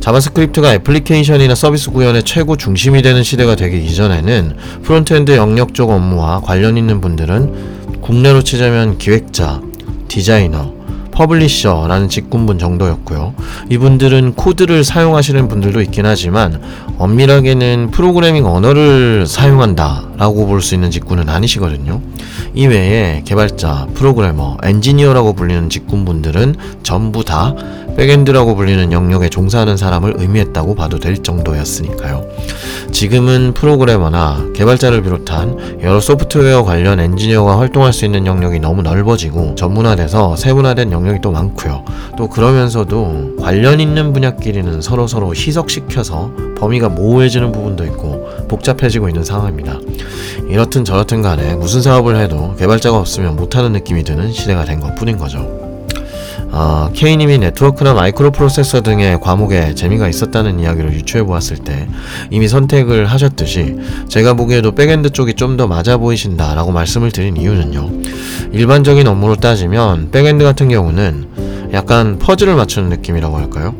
JavaScript가 애플리케이션이나 서비스 구현의 최고 중심이 되는 시대가 되기 이전에는 frontend 영역 쪽 업무와 관련 있는 분들은 국내로 치자면 기획자, 디자이너, publisher라는 직군분 정도였고요. 이분들은 코드를 사용하시는 분들도 있긴 하지만 엄밀하게는 프로그래밍 언어를 사용한다라고 볼 수 있는 직군은 아니시거든요. 이외에 개발자, 프로그래머, 엔지니어라고 불리는 직군분들은 전부 다 backend라고 불리는 영역에 종사하는 사람을 의미했다고 봐도 될 정도였으니까요. 지금은 프로그래머나 개발자를 비롯한 여러 소프트웨어 관련 엔지니어가 활동할 수 있는 영역이 너무 넓어지고 전문화돼서 세분화된 영역이 또 많고요. 또 그러면서도 관련 있는 분야끼리는 서로서로 희석시켜서 범위가 모호해지는 부분도 있고 복잡해지고 있는 상황입니다. 이렇든 저렇든 간에 무슨 사업을 해도 개발자가 없으면 못하는 느낌이 드는 시대가 된 것 뿐인 거죠. 어, K님이 네트워크나 마이크로 프로세서 등의 과목에 재미가 있었다는 이야기를 유추해 보았을 때 이미 선택을 하셨듯이 제가 보기에도 backend 쪽이 좀 더 맞아 보이신다 라고 말씀을 드린 이유는요. 일반적인 업무로 따지면 backend 같은 경우는 약간 퍼즐을 맞추는 느낌이라고 할까요?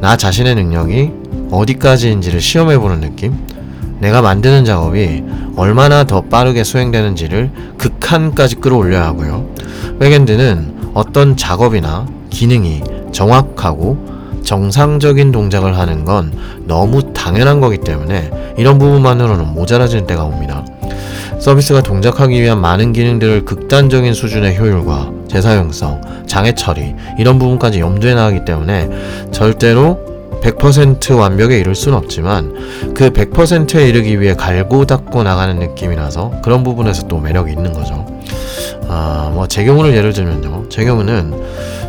나 자신의 능력이 어디까지인지를 시험해 보는 느낌? 내가 만드는 작업이 얼마나 더 빠르게 수행되는지를 극한까지 끌어올려야 하고요. 백엔드는 어떤 작업이나 기능이 정확하고 정상적인 동작을 하는 건 너무 당연한 거기 때문에 이런 부분만으로는 모자라지는 때가 옵니다. 서비스가 동작하기 위한 많은 기능들을 극단적인 수준의 효율과 재사용성, 장애 처리 이런 부분까지 염두에 나가기 때문에 절대로 100% 완벽에 이를 수는 없지만 그 100%에 이르기 위해 갈고 닦고 나가는 느낌이라서 그런 부분에서 또 매력이 있는 거죠. 아, 뭐 제 경우를 예를 들면요. 제 경우는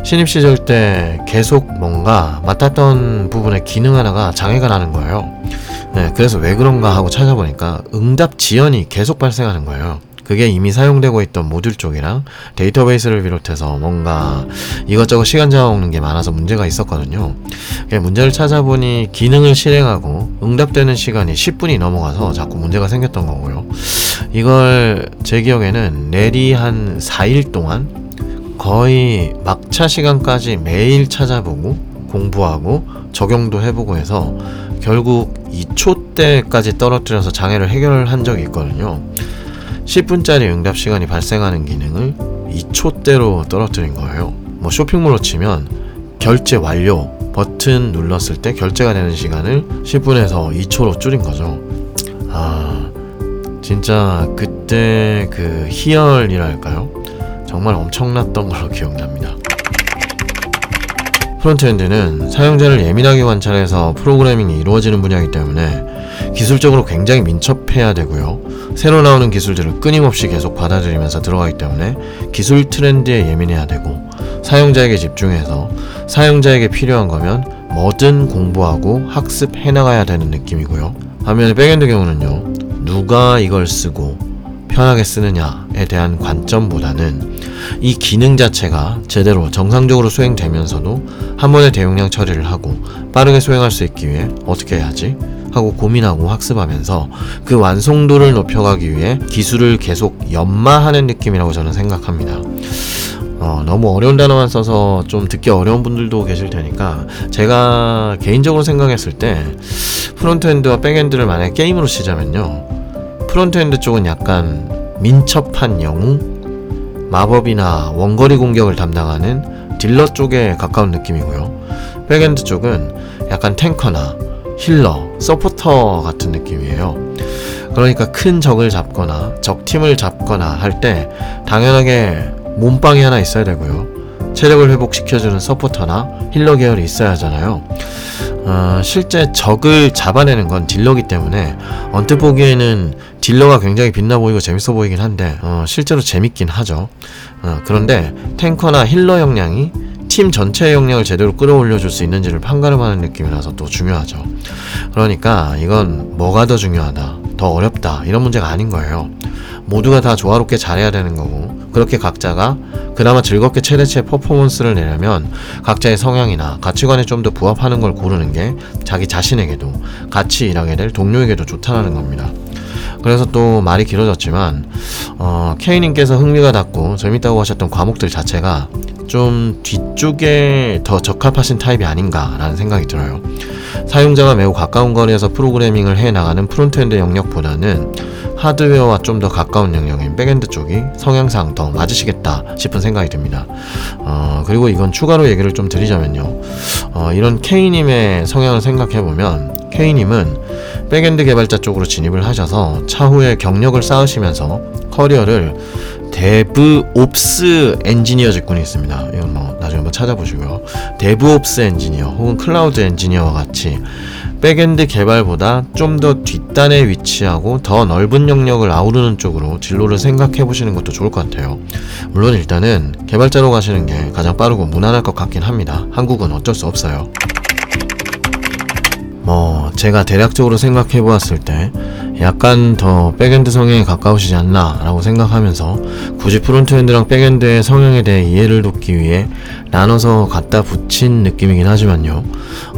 신입 시절 때 계속 뭔가 맡았던 부분의 기능 하나가 장애가 나는 거예요. 네, 그래서 왜 그런가 하고 찾아보니까 응답 지연이 계속 발생하는 거예요. 그게 이미 사용되고 있던 모듈 쪽이랑 데이터베이스를 비롯해서 뭔가 이것저것 시간 잡아먹는 게 많아서 문제가 있었거든요. 문제를 찾아보니 기능을 실행하고 응답되는 시간이 10분이 넘어가서 자꾸 문제가 생겼던 거고요. 이걸 제 기억에는 내리 한 4일 동안 거의 막차 시간까지 매일 찾아보고 공부하고 적용도 해보고 해서 결국 2초 때까지 떨어뜨려서 장애를 해결한 적이 있거든요. 10분짜리 응답 시간이 발생하는 기능을 2초 대로 떨어뜨린 거예요. 뭐 쇼핑몰로 치면 결제 완료 버튼 눌렀을 때 결제가 되는 시간을 10분에서 2초로 줄인 거죠. 아, 진짜 그때 그 희열이랄까요? 정말 엄청났던 걸로 기억납니다. frontend는 사용자를 예민하게 관찰해서 프로그래밍이 이루어지는 분야이기 때문에 기술적으로 굉장히 민첩해야 되고요. 새로 나오는 기술들을 끊임없이 계속 받아들이면서 들어가기 때문에 기술 트렌드에 예민해야 되고 사용자에게 집중해서 사용자에게 필요한 거면 뭐든 공부하고 학습해 나가야 되는 느낌이고요. 반면에 backend 경우는요. 누가 이걸 쓰고 편하게 쓰느냐에 대한 관점보다는 이 기능 자체가 제대로 정상적으로 수행되면서도 한 번에 대용량 처리를 하고 빠르게 수행할 수 있기 위해 어떻게 해야지? 하고 고민하고 학습하면서 그 완성도를 높여가기 위해 기술을 계속 연마하는 느낌이라고 저는 생각합니다. 어, 너무 어려운 단어만 써서 좀 듣기 어려운 분들도 계실 테니까 제가 개인적으로 생각했을 때 frontend와 backend를 만약 게임으로 치자면요 frontend 쪽은 약간 민첩한 영웅 마법이나 원거리 공격을 담당하는 딜러 쪽에 가까운 느낌이고요 backend 쪽은 약간 tanker나 healer, 서포터 같은 느낌이에요. 그러니까 큰 적을 잡거나 적팀을 잡거나 할 때 당연하게 몸빵이 하나 있어야 되고요. 체력을 회복시켜주는 서포터나 healer 계열이 있어야 하잖아요. 어, 실제 적을 잡아내는 건 딜러기 때문에 언뜻 보기에는 딜러가 굉장히 빛나 보이고 재밌어 보이긴 한데 어, 실제로 재밌긴 하죠. 어, 그런데 tanker나 healer 역량이 팀 전체의 역량을 제대로 끌어올려 줄 수 있는지를 판가름하는 느낌이라서 또 중요하죠. 그러니까 이건 뭐가 더 중요하다, 더 어렵다 이런 문제가 아닌 거예요. 모두가 다 조화롭게 잘해야 되는 거고 그렇게 각자가 그나마 즐겁게 최대치의 퍼포먼스를 내려면 각자의 성향이나 가치관에 좀 더 부합하는 걸 고르는 게 자기 자신에게도 같이 일하게 될 동료에게도 좋다는 겁니다. 그래서 또 말이 길어졌지만 어, K님께서 흥미가 닿고 재밌다고 하셨던 과목들 자체가 좀 뒤쪽에 더 적합하신 타입이 아닌가라는 생각이 들어요. 사용자가 매우 가까운 거리에서 프로그래밍을 해 나가는 frontend 영역보다는 하드웨어와 좀 더 가까운 영역인 backend 쪽이 성향상 더 맞으시겠다 싶은 생각이 듭니다. 어, 그리고 이건 추가로 얘기를 좀 드리자면요. 어, 이런 K님의 성향을 생각해보면 K님은 backend 개발자 쪽으로 진입을 하셔서 차후에 경력을 쌓으시면서 커리어를 DevOps 엔지니어 직군이 있습니다. 이건 뭐 나중에 한번 찾아보시고요. DevOps 엔지니어 혹은 클라우드 엔지니어와 같이 backend 개발보다 좀 더 뒷단에 위치하고 더 넓은 영역을 아우르는 쪽으로 진로를 생각해 보시는 것도 좋을 것 같아요. 물론 일단은 개발자로 가시는 게 가장 빠르고 무난할 것 같긴 합니다. 한국은 어쩔 수 없어요. 뭐 제가 대략적으로 생각해 보았을 때 약간 더 backend 성향에 가까우시지 않나 라고 생각하면서 굳이 frontend랑 backend의 성향에 대해 이해를 돕기 위해 나눠서 갖다 붙인 느낌이긴 하지만요.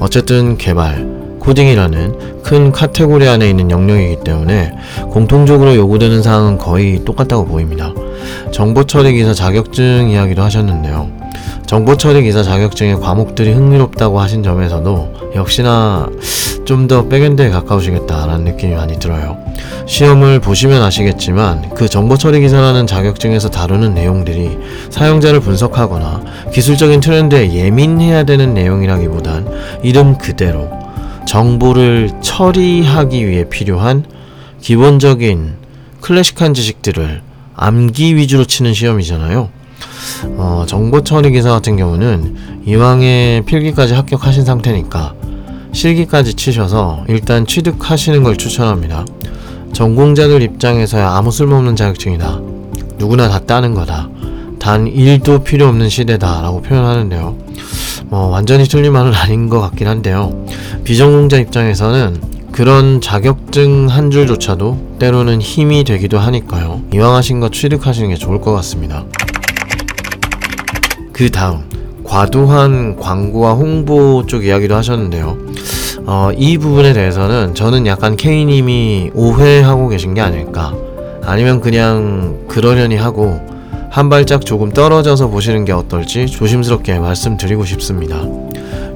어쨌든 개발 코딩이라는 큰 카테고리 안에 있는 영역이기 때문에 공통적으로 요구되는 사항은 거의 똑같다고 보입니다 정보 처리 기사 자격증 이야기도 하셨는데요 정보 처리 기사 자격증의 과목들이 흥미롭다고 하신 점에서도 역시나 좀 더 백엔드에 가까우시겠다라는 느낌이 많이 들어요. 시험을 보시면 아시겠지만 그 정보 처리 기사라는 자격증에서 다루는 내용들이 사용자를 분석하거나 기술적인 트렌드에 예민해야 되는 내용이라기보단 이름 그대로 정보를 처리하기 위해 필요한 기본적인 클래식한 지식들을 암기 위주로 치는 시험이잖아요. 어, 정보 처리 기사 같은 경우는 이왕에 필기까지 합격하신 상태니까 실기까지 치셔서 일단 취득하시는 걸 추천합니다. 전공자들 입장에서야 아무 쓸모없는 자격증이다. 누구나 다 따는 거다. 단 1도 필요 없는 시대다. 라고 표현하는데요. 뭐, 완전히 틀린 말은 아닌 것 같긴 한데요. 비전공자 입장에서는 그런 자격증 한 줄조차도 때로는 힘이 되기도 하니까요. 이왕 하신 거 취득하시는 게 좋을 것 같습니다. 그 다음 과도한 광고와 홍보 쪽 이야기도 하셨는데요. 어, 이 부분에 대해서는 저는 약간 K님이 오해하고 계신 게 아닐까. 아니면 그냥 그러려니 하고 한 발짝 조금 떨어져서 보시는 게 어떨지 조심스럽게 말씀드리고 싶습니다.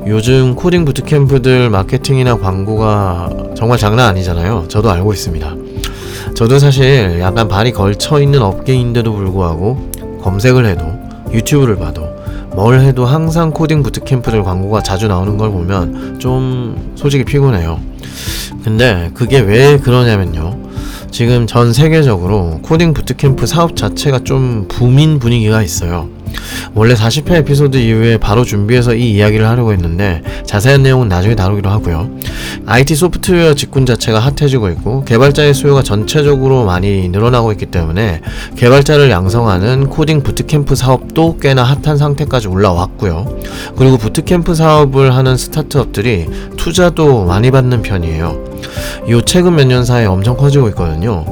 요즘 코딩 부트캠프들 마케팅이나 광고가 정말 장난 아니잖아요. 저도 알고 있습니다. 저도 사실 약간 발이 걸쳐 있는 업계인데도 불구하고 검색을 해도 유튜브를 봐도 뭘 해도 항상 코딩 bootcamp들 광고가 자주 나오는 걸 보면 좀 솔직히 피곤해요. 근데 그게 왜 그러냐면요. 지금 전 세계적으로 코딩 부트캠프 사업 자체가 좀 붐인 분위기가 있어요. 원래 40회 에피소드 이후에 바로 준비해서 이 이야기를 하려고 했는데 자세한 내용은 나중에 다루기로 하고요. IT 소프트웨어 직군 자체가 핫해지고 있고 개발자의 수요가 전체적으로 많이 늘어나고 있기 때문에 개발자를 양성하는 코딩 부트캠프 사업도 꽤나 핫한 상태까지 올라왔고요. 그리고 부트캠프 사업을 하는 스타트업들이 투자도 많이 받는 편이에요. 요 최근 몇 년 사이에 엄청 커지고 있거든요.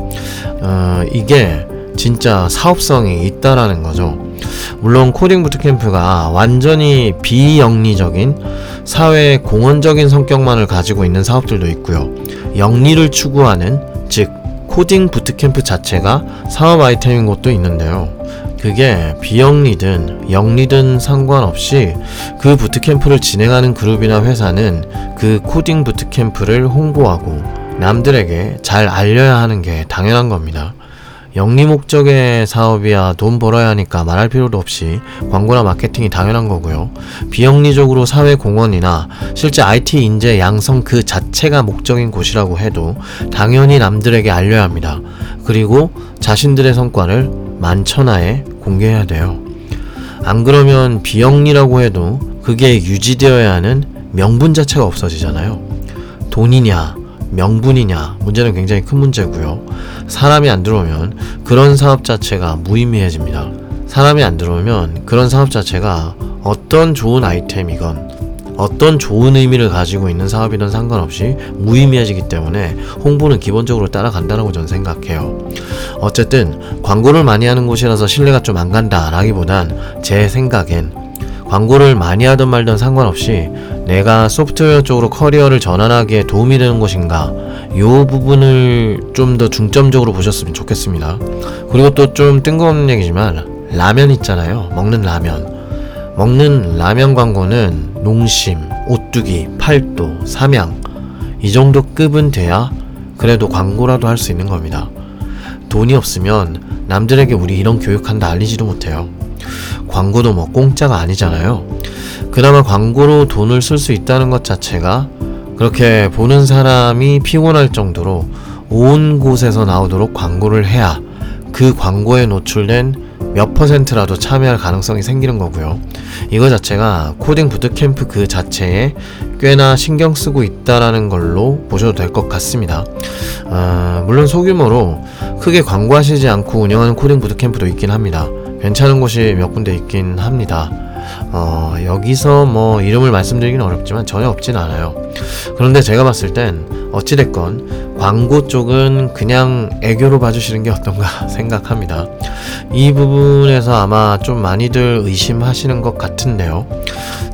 어, 이게 진짜 사업성이 있다라는 거죠. 물론 코딩 부트캠프가 완전히 비영리적인 사회 공헌적인 성격만을 가지고 있는 사업들도 있고요. 영리를 추구하는 즉 코딩 부트캠프 자체가 사업 아이템인 곳도 있는데요. 그게 비영리든 영리든 상관없이 그 부트캠프를 진행하는 그룹이나 회사는 그 코딩 부트캠프를 홍보하고 남들에게 잘 알려야 하는 게 당연한 겁니다. 영리 목적의 사업이야 돈 벌어야 하니까 말할 필요도 없이 광고나 마케팅이 당연한 거고요. 비영리적으로 사회 공헌이나 실제 IT 인재 양성 그 자체가 목적인 곳이라고 해도 당연히 남들에게 알려야 합니다. 그리고 자신들의 성과를 만천하에 공개해야 돼요. 안 그러면 비영리라고 해도 그게 유지되어야 하는 명분 자체가 없어지잖아요. 돈이냐, 명분이냐 문제는 굉장히 큰 문제고요. 사람이 안 들어오면 그런 사업 자체가 무의미해집니다. 사람이 안 들어오면 그런 사업 자체가 어떤 좋은 아이템이건 어떤 좋은 의미를 가지고 있는 사업이든 상관없이 무의미해지기 때문에 홍보는 기본적으로 따라간다고 저는 생각해요. 어쨌든 광고를 많이 하는 곳이라서 신뢰가 좀 안 간다라기보단 제 생각엔 광고를 많이 하든 말든 상관없이 내가 소프트웨어 쪽으로 커리어를 전환하기에 도움이 되는 곳인가 요 부분을 좀 더 중점적으로 보셨으면 좋겠습니다. 그리고 또 좀 뜬금없는 얘기지만 라면 있잖아요. 먹는 라면. 먹는 라면 광고는 농심, 오뚜기, 팔도, 삼양 이 정도 급은 돼야 그래도 광고라도 할 수 있는 겁니다. 돈이 없으면 남들에게 우리 이런 교육한다 알리지도 못해요. 광고도 뭐 공짜가 아니잖아요. 그나마 광고로 돈을 쓸 수 있다는 것 자체가 그렇게 보는 사람이 피곤할 정도로 온 곳에서 나오도록 광고를 해야 그 광고에 노출된 몇 퍼센트라도 참여할 가능성이 생기는 거고요. 이거 자체가 코딩 부트캠프 그 자체에 꽤나 신경 쓰고 있다라는 걸로 보셔도 될 것 같습니다. 아, 물론 소규모로 크게 광고하시지 않고 운영하는 코딩 부트캠프도 있긴 합니다. 괜찮은 곳이 몇 군데 있긴 합니다. 어, 여기서 뭐 이름을 말씀드리기는 어렵지만 전혀 없진 않아요. 그런데 제가 봤을 땐 어찌됐건 광고 쪽은 그냥 애교로 봐주시는 게 어떤가 생각합니다. 이 부분에서 아마 좀 많이들 의심하시는 것 같은데요.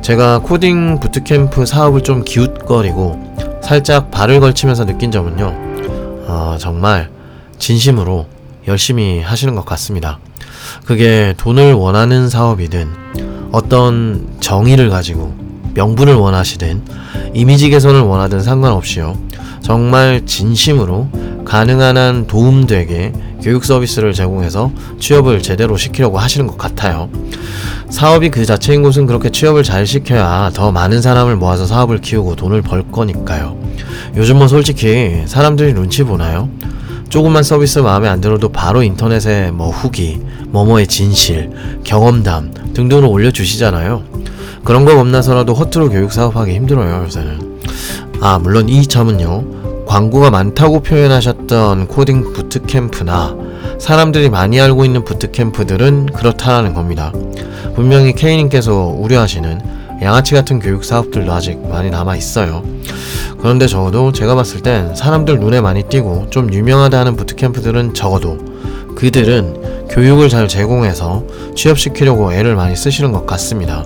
제가 코딩 부트캠프 사업을 좀 기웃거리고 살짝 발을 걸치면서 느낀 점은요. 어, 정말 진심으로 열심히 하시는 것 같습니다. 그게 돈을 원하는 사업이든 어떤 정의를 가지고 명분을 원하시든 이미지 개선을 원하든 상관없이요. 정말 진심으로 가능한 한 도움되게 교육 서비스를 제공해서 취업을 제대로 시키려고 하시는 것 같아요. 사업이 그 자체인 곳은 그렇게 취업을 잘 시켜야 더 많은 사람을 모아서 사업을 키우고 돈을 벌 거니까요. 요즘 뭐 솔직히 사람들이 눈치 보나요? 조금만 서비스 마음에 안 들어도 바로 인터넷에 뭐 후기, 뭐뭐의 진실, 경험담 등등을 올려주시잖아요. 그런 거 겁나서라도 허투루 교육 사업하기 힘들어요, 요새는. 아, 물론 이 점은요. 광고가 많다고 표현하셨던 코딩 부트캠프나 사람들이 많이 알고 있는 부트캠프들은 그렇다라는 겁니다. 분명히 K님께서 우려하시는 양아치 같은 교육 사업들도 아직 많이 남아 있어요. 그런데 적어도 제가 봤을 땐 사람들 눈에 많이 띄고 좀 유명하다는 부트캠프들은 적어도 그들은 교육을 잘 제공해서 취업시키려고 애를 많이 쓰시는 것 같습니다.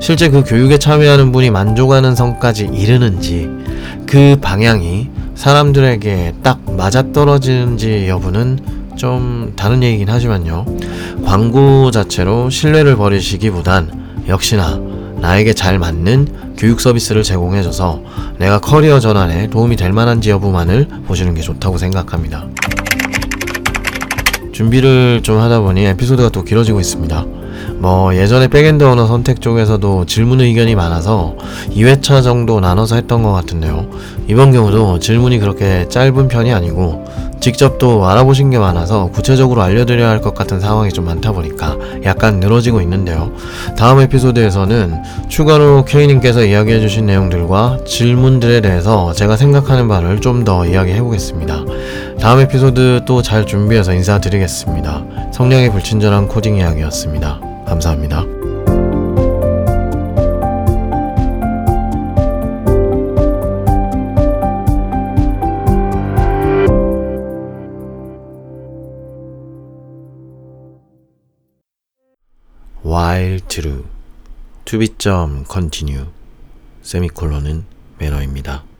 실제 그 교육에 참여하는 분이 만족하는 성까지 이르는지 그 방향이 사람들에게 딱 맞아떨어지는지 여부는 좀 다른 얘기긴 하지만요. 광고 자체로 신뢰를 버리시기보단 역시나 나에게 잘 맞는 교육 서비스를 제공해줘서 내가 커리어 전환에 도움이 될 만한지 여부만을 보시는 게 좋다고 생각합니다. 준비를 좀 하다 보니 에피소드가 또 길어지고 있습니다. 뭐 예전에 backend 언어 선택 쪽에서도 질문 의견이 많아서 2회차 정도 나눠서 했던 것 같은데요. 이번 경우도 질문이 그렇게 짧은 편이 아니고 직접 또 알아보신 게 많아서 구체적으로 알려드려야 할 것 같은 상황이 좀 많다 보니까 약간 늘어지고 있는데요. 다음 에피소드에서는 추가로 K님께서 이야기해주신 내용들과 질문들에 대해서 제가 생각하는 바를 좀 더 이야기해 보겠습니다. 다음 에피소드 또 잘 준비해서 인사드리겠습니다. 성량의 불친절한 코딩 이야기였습니다. 감사합니다. While true to be 점 continue 세미콜론은 매너입니다.